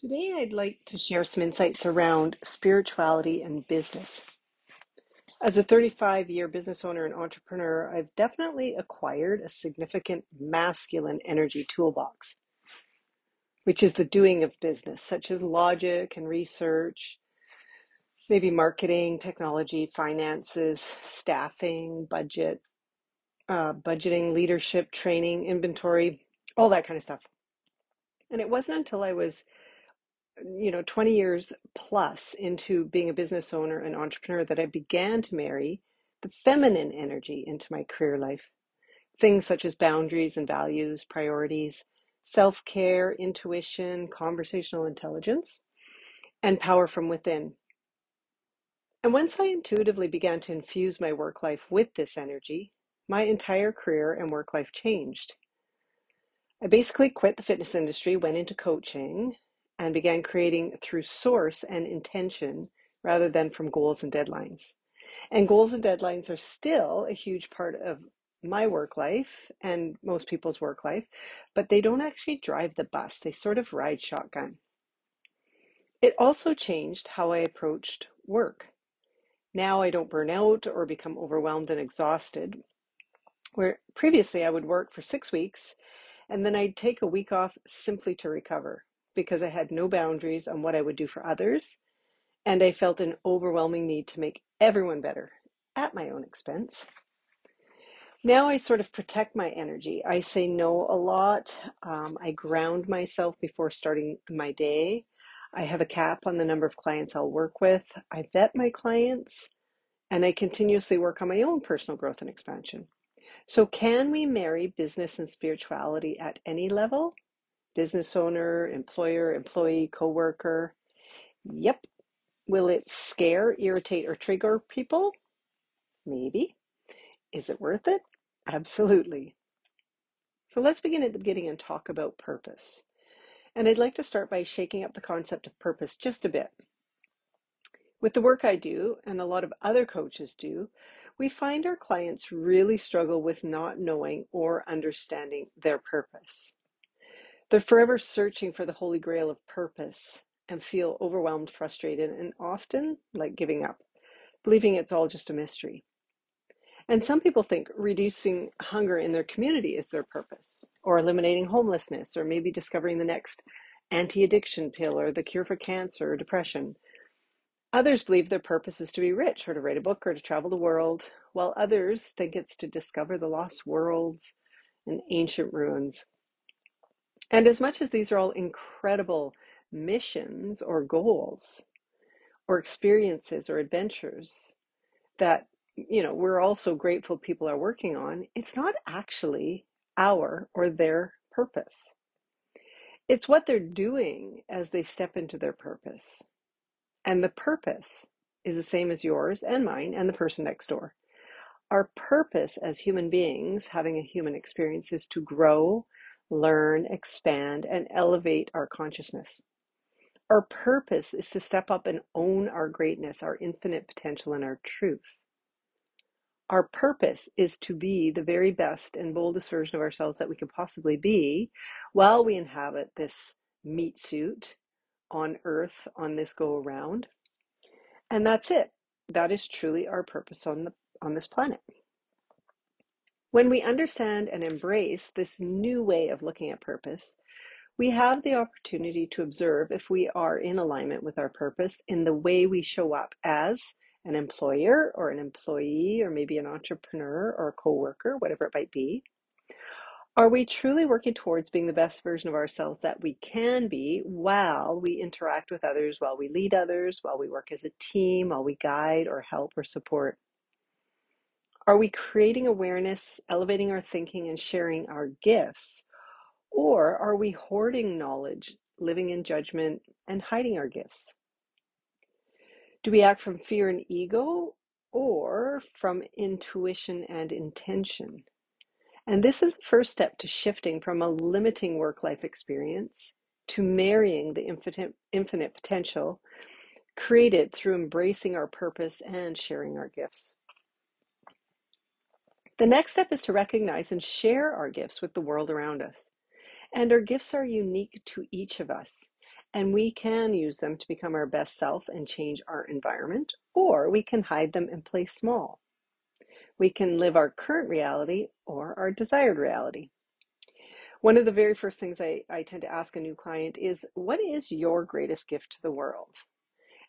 Today, I'd like to share some insights around spirituality and business. As a 35 year business owner and entrepreneur, I've definitely acquired a significant masculine energy toolbox, which is the doing of business, such as logic and research, maybe marketing, technology, finances, staffing, budget, uh, budgeting, leadership, training, inventory, all that kind of stuff. And it wasn't until I was you know 20 years plus into being a business owner and entrepreneur that I began to marry the feminine energy into my career life. Things such as boundaries and values, priorities, self care, intuition, conversational intelligence, and power from within. And once I intuitively began to infuse my work life with this energy, my entire career and work life changed. I basically quit the fitness industry, went into coaching, and began creating through source and intention rather than from goals and deadlines. And goals and deadlines are still a huge part of my work life and most people's work life, but they don't actually drive the bus. They sort of ride shotgun. It also changed how I approached work. Now I don't burn out or become overwhelmed and exhausted. Where previously I would work for six weeks and then I'd take a week off simply to recover because I had no boundaries on what I would do for others. And I felt an overwhelming need to make everyone better at my own expense. Now I sort of protect my energy. I say no a lot. Um, I ground myself before starting my day. I have a cap on the number of clients I'll work with. I vet my clients and I continuously work on my own personal growth and expansion. So, can we marry business and spirituality at any level? Business owner, employer, employee, coworker? Yep. Will it scare, irritate, or trigger people? Maybe. Is it worth it? Absolutely. So, let's begin at the beginning and talk about purpose. And I'd like to start by shaking up the concept of purpose just a bit. With the work I do, and a lot of other coaches do, we find our clients really struggle with not knowing or understanding their purpose. They're forever searching for the holy grail of purpose and feel overwhelmed, frustrated, and often like giving up, believing it's all just a mystery. And some people think reducing hunger in their community is their purpose, or eliminating homelessness, or maybe discovering the next anti addiction pill or the cure for cancer or depression. Others believe their purpose is to be rich or to write a book or to travel the world, while others think it's to discover the lost worlds and ancient ruins. And as much as these are all incredible missions or goals or experiences or adventures that you know we're also grateful people are working on, it's not actually our or their purpose. It's what they're doing as they step into their purpose. And the purpose is the same as yours and mine and the person next door. Our purpose as human beings, having a human experience, is to grow, learn, expand, and elevate our consciousness. Our purpose is to step up and own our greatness, our infinite potential, and our truth. Our purpose is to be the very best and boldest version of ourselves that we could possibly be while we inhabit this meat suit on earth on this go around. And that's it. That is truly our purpose on the on this planet. When we understand and embrace this new way of looking at purpose, we have the opportunity to observe if we are in alignment with our purpose in the way we show up as an employer or an employee or maybe an entrepreneur or a coworker, whatever it might be. Are we truly working towards being the best version of ourselves that we can be while we interact with others, while we lead others, while we work as a team, while we guide or help or support? Are we creating awareness, elevating our thinking, and sharing our gifts? Or are we hoarding knowledge, living in judgment, and hiding our gifts? Do we act from fear and ego or from intuition and intention? And this is the first step to shifting from a limiting work life experience to marrying the infinite, infinite potential created through embracing our purpose and sharing our gifts. The next step is to recognize and share our gifts with the world around us. And our gifts are unique to each of us. And we can use them to become our best self and change our environment, or we can hide them and play small. We can live our current reality or our desired reality. One of the very first things I, I tend to ask a new client is, What is your greatest gift to the world?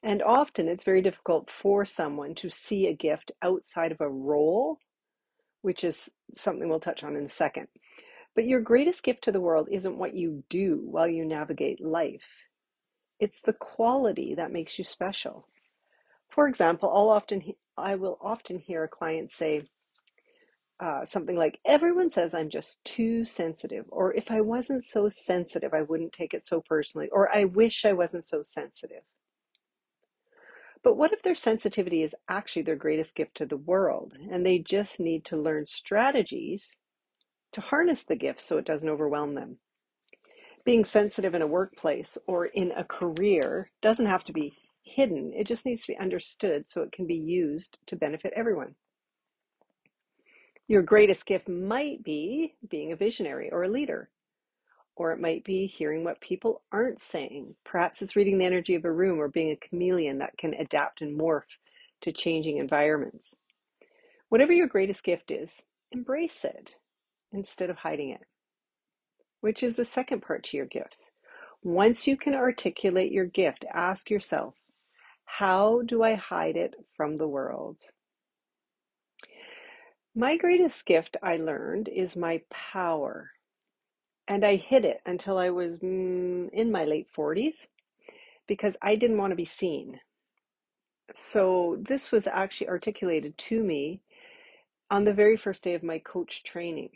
And often it's very difficult for someone to see a gift outside of a role, which is something we'll touch on in a second. But your greatest gift to the world isn't what you do while you navigate life, it's the quality that makes you special. For example, I'll often I will often hear a client say uh, something like, "Everyone says I'm just too sensitive," or "If I wasn't so sensitive, I wouldn't take it so personally," or "I wish I wasn't so sensitive." But what if their sensitivity is actually their greatest gift to the world, and they mm. just need to learn strategies to harness the gift so it doesn't overwhelm them? Being sensitive in a workplace or in a career doesn't have to be hidden, it just needs to be understood so it can be used to benefit everyone. Your greatest gift might be being a visionary or a leader, or it might be hearing what people aren't saying. Perhaps it's reading the energy of a room or being a chameleon that can adapt and morph to changing environments. Whatever your greatest gift is, embrace it instead of hiding it, which is the second part to your gifts. Once you can articulate your gift, ask yourself, how do I hide it from the world? My greatest gift, I learned, is my power. And I hid it until I was mm, in my late 40s because I didn't want to be seen. So this was actually articulated to me on the very first day of my coach training.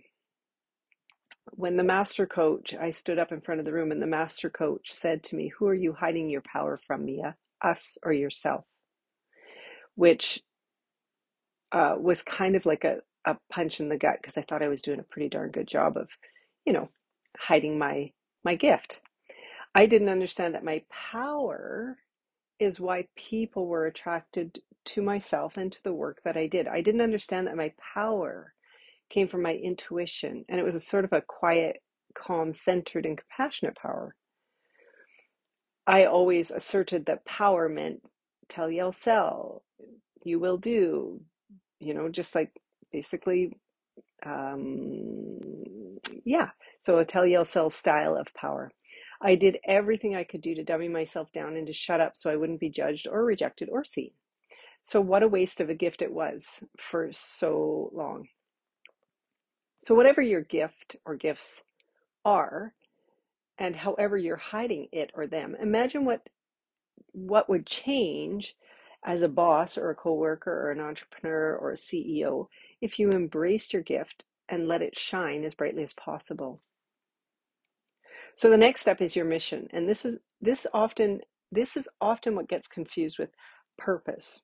When the master coach, I stood up in front of the room and the master coach said to me, Who are you hiding your power from, Mia? Us or yourself? Which uh, was kind of like a, a punch in the gut because I thought I was doing a pretty darn good job of, you know, hiding my my gift. I didn't understand that my power is why people were attracted to myself and to the work that I did. I didn't understand that my power came from my intuition and it was a sort of a quiet, calm, centered, and compassionate power. I always asserted that power meant tell, yell, sell, you will do, you know, just like basically um, yeah, so a yell, sell style of power. I did everything I could do to dummy myself down and to shut up so I wouldn't be judged or rejected or seen. So, what a waste of a gift it was for so long. So, whatever your gift or gifts are, and however you're hiding it or them, imagine what what would change as a boss or a coworker or an entrepreneur or a CEO if you embraced your gift and let it shine as brightly as possible. So the next step is your mission, and this is this often this is often what gets confused with purpose.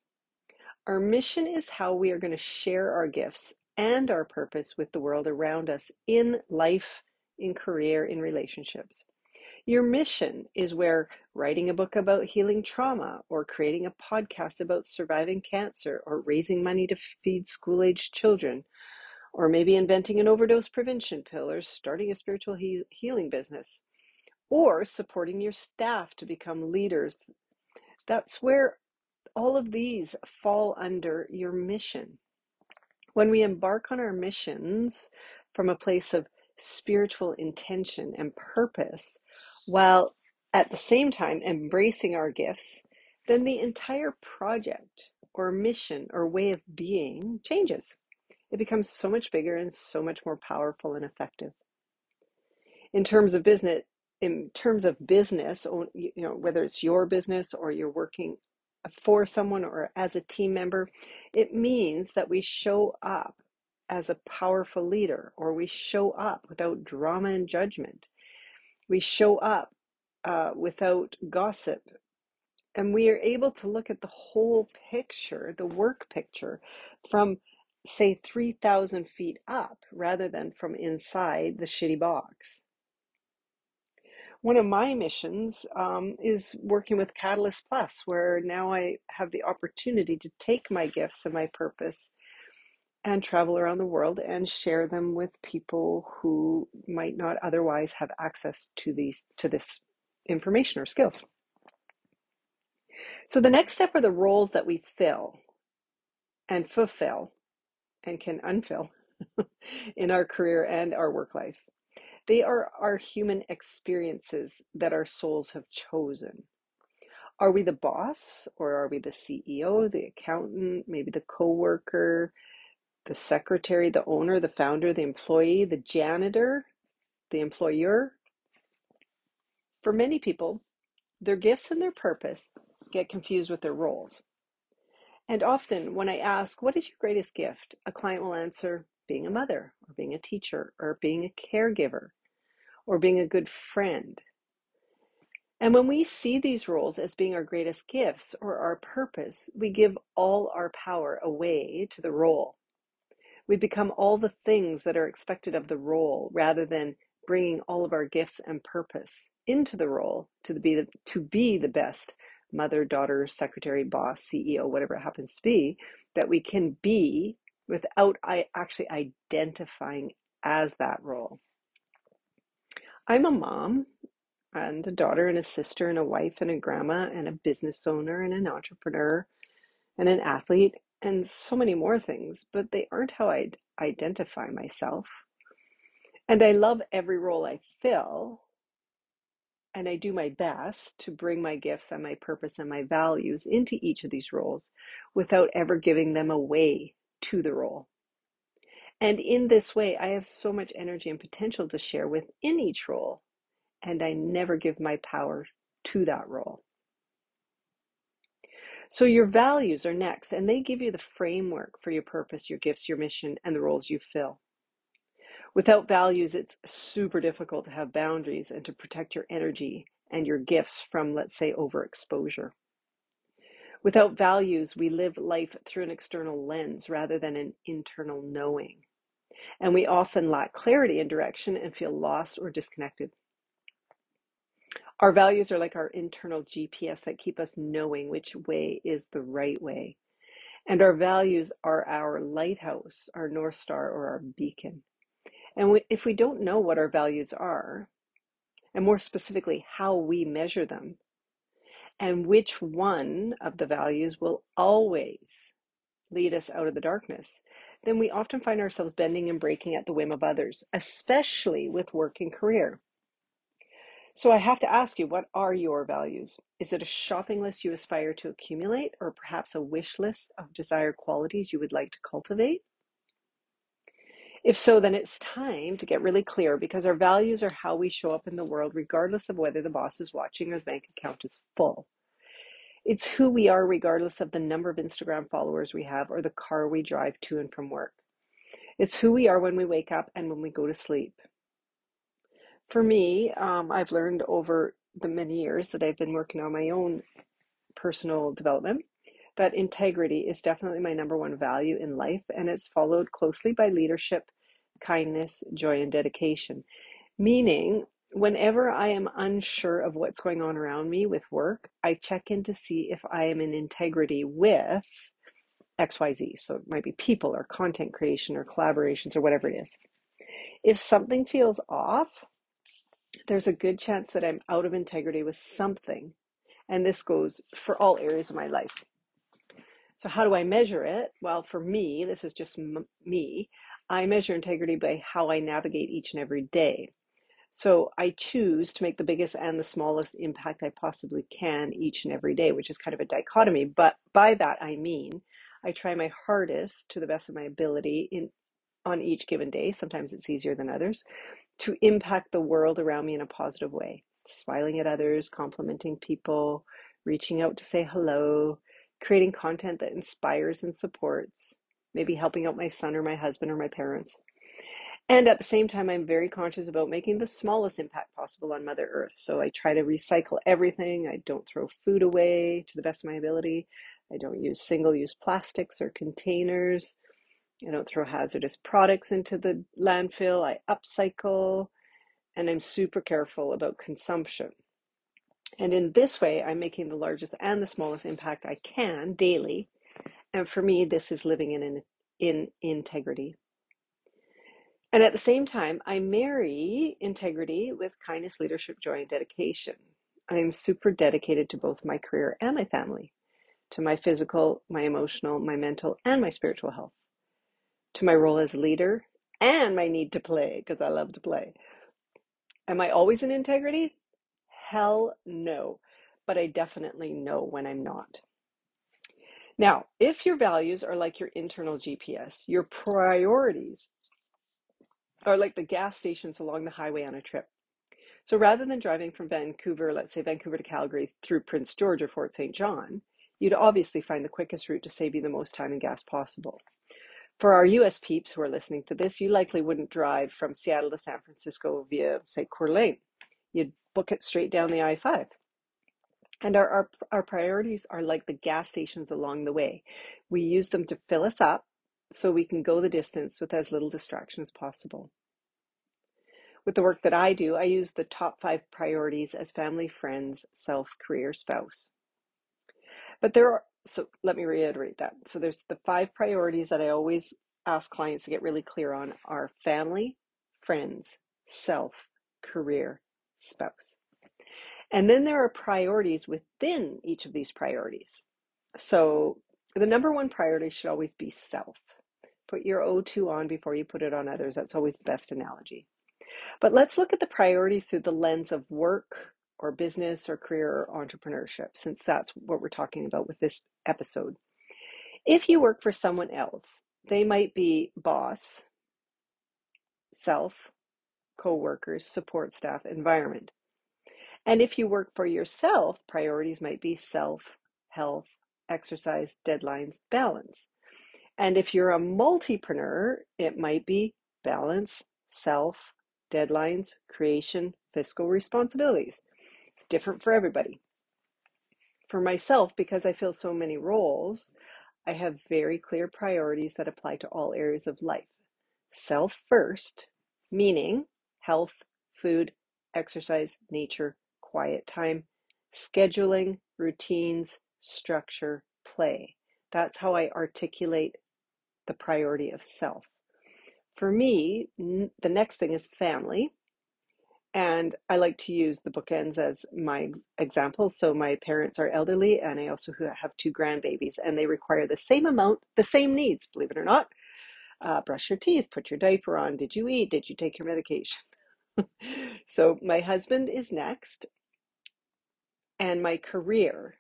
Our mission is how we are going to share our gifts and our purpose with the world around us in life, in career, in relationships. Your mission is where writing a book about healing trauma, or creating a podcast about surviving cancer, or raising money to feed school aged children, or maybe inventing an overdose prevention pill, or starting a spiritual he- healing business, or supporting your staff to become leaders. That's where all of these fall under your mission. When we embark on our missions from a place of spiritual intention and purpose, while at the same time embracing our gifts, then the entire project or mission or way of being changes. It becomes so much bigger and so much more powerful and effective. In terms of business, in terms of business, you know, whether it's your business or you're working for someone or as a team member, it means that we show up as a powerful leader or we show up without drama and judgment. We show up uh, without gossip. And we are able to look at the whole picture, the work picture, from say 3,000 feet up rather than from inside the shitty box. One of my missions um, is working with Catalyst Plus, where now I have the opportunity to take my gifts and my purpose and travel around the world and share them with people who might not otherwise have access to these to this information or skills. So the next step are the roles that we fill and fulfill and can unfill in our career and our work life. They are our human experiences that our souls have chosen. Are we the boss or are we the CEO, the accountant, maybe the coworker, the secretary, the owner, the founder, the employee, the janitor, the employer? For many people, their gifts and their purpose get confused with their roles. And often, when I ask, What is your greatest gift? a client will answer, Being a mother, or being a teacher, or being a caregiver, or being a good friend. And when we see these roles as being our greatest gifts or our purpose, we give all our power away to the role. We become all the things that are expected of the role rather than bringing all of our gifts and purpose into the role to be the, to be the best mother, daughter, secretary, boss, CEO, whatever it happens to be, that we can be without actually identifying as that role. I'm a mom and a daughter and a sister and a wife and a grandma and a business owner and an entrepreneur and an athlete and so many more things, but they aren't how I identify myself. And I love every role I fill, and I do my best to bring my gifts and my purpose and my values into each of these roles without ever giving them away to the role. And in this way, I have so much energy and potential to share within each role, and I never give my power to that role. So, your values are next, and they give you the framework for your purpose, your gifts, your mission, and the roles you fill. Without values, it's super difficult to have boundaries and to protect your energy and your gifts from, let's say, overexposure. Without values, we live life through an external lens rather than an internal knowing. And we often lack clarity and direction and feel lost or disconnected. Our values are like our internal GPS that keep us knowing which way is the right way. And our values are our lighthouse, our North Star, or our beacon. And we, if we don't know what our values are, and more specifically, how we measure them, and which one of the values will always lead us out of the darkness, then we often find ourselves bending and breaking at the whim of others, especially with work and career. So I have to ask you, what are your values? Is it a shopping list you aspire to accumulate, or perhaps a wish list of desired qualities you would like to cultivate? If so, then it's time to get really clear because our values are how we show up in the world, regardless of whether the boss is watching or the bank account is full. It's who we are, regardless of the number of Instagram followers we have or the car we drive to and from work. It's who we are when we wake up and when we go to sleep. For me, um, I've learned over the many years that I've been working on my own personal development that integrity is definitely my number one value in life, and it's followed closely by leadership, kindness, joy, and dedication. Meaning, whenever I am unsure of what's going on around me with work, I check in to see if I am in integrity with XYZ. So it might be people or content creation or collaborations or whatever it is. If something feels off, there's a good chance that I'm out of integrity with something. And this goes for all areas of my life. So, how do I measure it? Well, for me, this is just m- me. I measure integrity by how I navigate each and every day. So, I choose to make the biggest and the smallest impact I possibly can each and every day, which is kind of a dichotomy. But by that, I mean I try my hardest to the best of my ability in on each given day. Sometimes it's easier than others to impact the world around me in a positive way, smiling at others, complimenting people, reaching out to say hello, creating content that inspires and supports, maybe helping out my son or my husband or my parents. And at the same time, I'm very conscious about making the smallest impact possible on Mother Earth. So I try to recycle everything. I don't throw food away to the best of my ability. I don't use single use plastics or containers. I don't throw hazardous products into the landfill. I upcycle and I'm super careful about consumption. And in this way, I'm making the largest and the smallest impact I can daily. And for me, this is living in, in, integrity. And at the same time, I marry integrity with kindness, leadership, joy, and dedication. I am super dedicated to both my career and my family, to my physical, my emotional, my mental, and my spiritual health, to my role as a leader and my need to play because I love to play. Am I always in integrity? Hell no. But I definitely know when I'm not. Now, if your values are like your internal GPS, your priorities are like the gas stations along the highway on a trip. So rather than driving from Vancouver, let's say Vancouver to Calgary through Prince George or Fort St. John, you'd obviously find the quickest route to save you the most time and gas possible. For our US peeps who are listening to this, you likely wouldn't drive from Seattle to San Francisco via, say, Coeur d'Alene. You'd book it straight down the I 5. And our, our, our priorities are like the gas stations along the way. We use them to fill us up so we can go the distance with as little distraction as possible. With the work that I do, I use the top five priorities as family, friends, self, career, spouse. But there are, so let me reiterate that. So there's the five priorities that I always ask clients to get really clear on are family, friends, self, career, spouse. And then there are priorities within each of these priorities. So the number one priority should always be self. Put your O2 on before you put it on others. That's always the best analogy. But let's look at the priorities through the lens of work or business or career or entrepreneurship, since that's what we're talking about with this episode. If you work for someone else, they might be boss, self, co workers, support staff, environment. And if you work for yourself, priorities might be self, health, exercise, deadlines, balance. And if you're a multipreneur, it might be balance, self, deadlines, creation, fiscal responsibilities. It's different for everybody. For myself, because I fill so many roles, I have very clear priorities that apply to all areas of life. Self first, meaning health, food, exercise, nature, quiet time, scheduling, routines, structure, play. That's how I articulate the priority of self. For me, the next thing is family. And I like to use the bookends as my examples. So my parents are elderly, and I also have two grandbabies, and they require the same amount, the same needs, believe it or not. Uh, brush your teeth, put your diaper on. Did you eat? Did you take your medication? so my husband is next, and my career.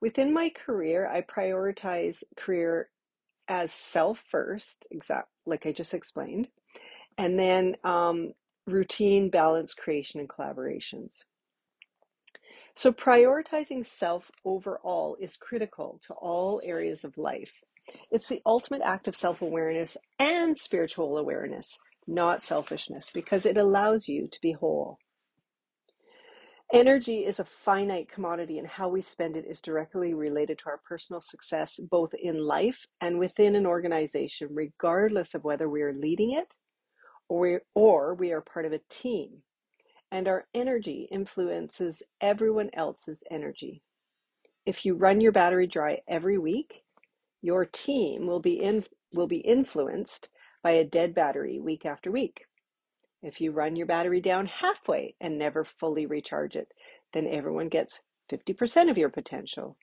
Within my career, I prioritize career as self first, exact like I just explained, and then um, routine, balance, creation, and collaborations. So, prioritizing self overall is critical to all areas of life. It's the ultimate act of self awareness and spiritual awareness, not selfishness, because it allows you to be whole. Energy is a finite commodity, and how we spend it is directly related to our personal success, both in life and within an organization, regardless of whether we are leading it or we, or we are part of a team. And our energy influences everyone else's energy. If you run your battery dry every week, your team will be in, will be influenced by a dead battery week after week. If you run your battery down halfway and never fully recharge it, then everyone gets 50% of your potential.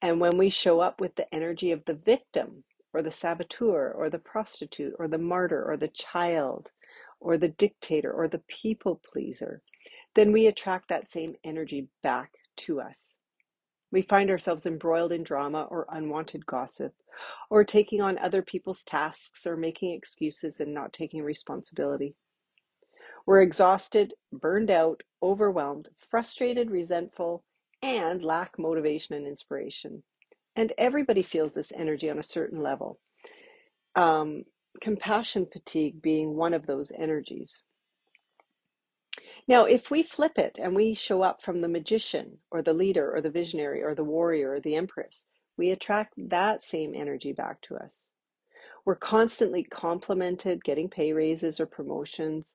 And when we show up with the energy of the victim, or the saboteur, or the prostitute, or the martyr, or the child, or the dictator, or the people pleaser, then we attract that same energy back to us. We find ourselves embroiled in drama or unwanted gossip, or taking on other people's tasks, or making excuses and not taking responsibility. We're exhausted, burned out, overwhelmed, frustrated, resentful, and lack motivation and inspiration. And everybody feels this energy on a certain level. Um, compassion fatigue being one of those energies. Now, if we flip it and we show up from the magician or the leader or the visionary or the warrior or the empress, we attract that same energy back to us. We're constantly complimented, getting pay raises or promotions,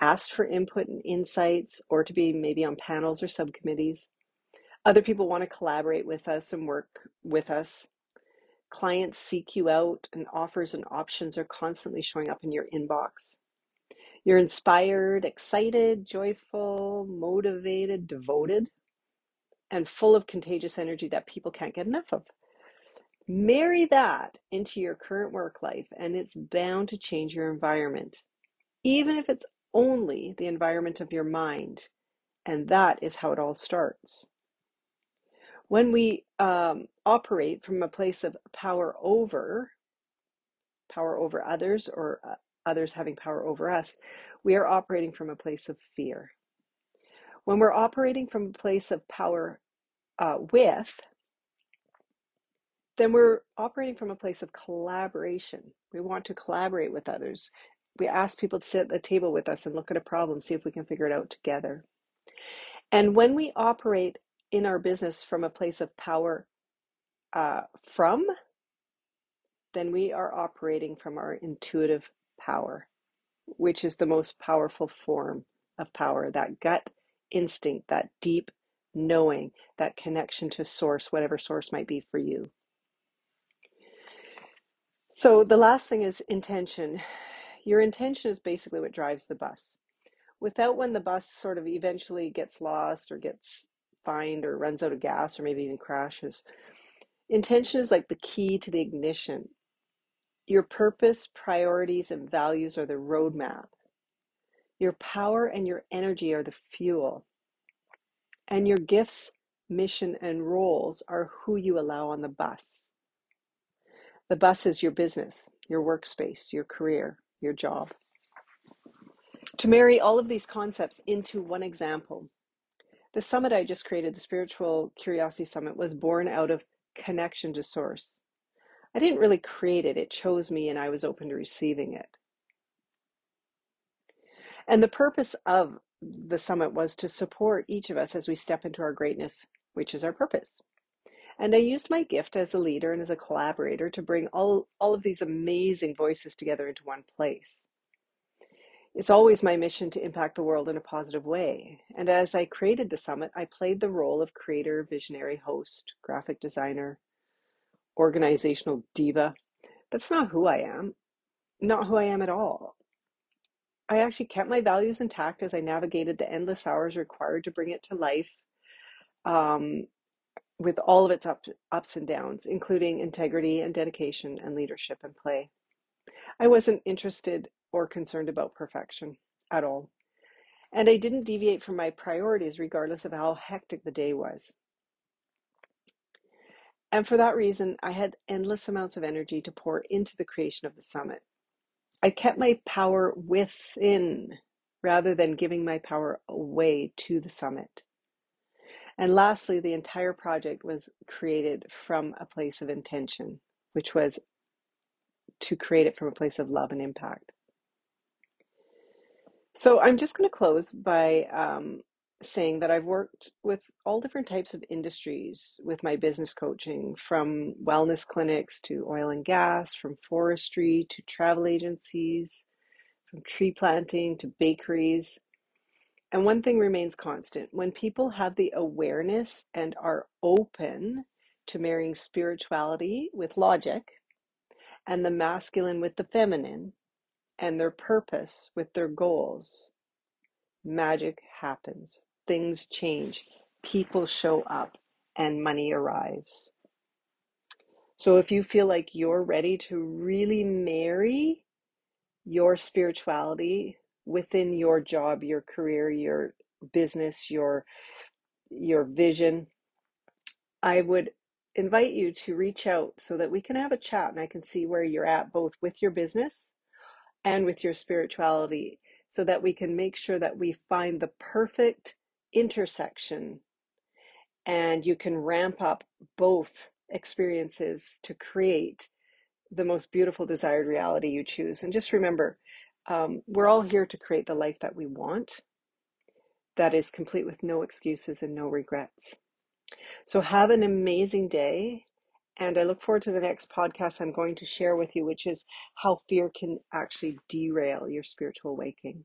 asked for input and insights, or to be maybe on panels or subcommittees. Other people want to collaborate with us and work with us. Clients seek you out, and offers and options are constantly showing up in your inbox. You're inspired, excited, joyful, motivated, devoted. and full of contagious energy that people can't get enough of. Marry that into your current work life, and it's bound to change your environment, even if it's only the environment of your mind. And that is how it all starts. When we um, operate from a place of power over, power over others, or uh, others having power over us, we are operating from a place of fear. When we're operating from a place of power uh, with, then we're operating from a place of collaboration. We want to collaborate with others. We ask people to sit at the table with us and look at a problem, see if we can figure it out together. And when we operate in our business from a place of power uh, from, then we are operating from our intuitive power, which is the most powerful form of power that gut instinct, that deep knowing, that connection to source, whatever source might be for you. So the last thing is intention. Your intention is basically what drives the bus. Without when the bus sort of eventually gets lost or gets fined or runs out of gas or maybe even crashes, intention is like the key to the ignition. Your purpose, priorities, and values are the roadmap. Your power and your energy are the fuel. And your gifts, mission, and roles are who you allow on the bus. The bus is your business, your workspace, your career, your job. To marry all of these concepts into one example, the summit I just created, the Spiritual Curiosity Summit, was born out of connection to Source. I didn't really create it, it chose me and I was open to receiving it. And the purpose of the summit was to support each of us as we step into our greatness, which is our purpose. And I used my gift as a leader and as a collaborator to bring all, all of these amazing voices together into one place. It's always my mission to impact the world in a positive way. And as I created the summit, I played the role of creator, visionary, host, graphic designer, organizational diva. That's not who I am, not who I am at all. I actually kept my values intact as I navigated the endless hours required to bring it to life. Um, with all of its up, ups and downs, including integrity and dedication and leadership and play. I wasn't interested or concerned about perfection at all. And I didn't deviate from my priorities regardless of how hectic the day was. And for that reason, I had endless amounts of energy to pour into the creation of the summit. I kept my power within rather than giving my power away to the summit. And lastly, the entire project was created from a place of intention, which was to create it from a place of love and impact. So I'm just going to close by um, saying that I've worked with all different types of industries with my business coaching, from wellness clinics to oil and gas, from forestry to travel agencies, from tree planting to bakeries. And one thing remains constant when people have the awareness and are open to marrying spirituality with logic and the masculine with the feminine and their purpose with their goals, magic happens. Things change. People show up and money arrives. So if you feel like you're ready to really marry your spirituality within your job, your career, your business, your your vision, I would invite you to reach out so that we can have a chat and I can see where you're at both with your business and with your spirituality so that we can make sure that we find the perfect intersection and you can ramp up both experiences to create the most beautiful desired reality you choose. And just remember, um, we're all here to create the life that we want that is complete with no excuses and no regrets. So, have an amazing day. And I look forward to the next podcast I'm going to share with you, which is how fear can actually derail your spiritual waking.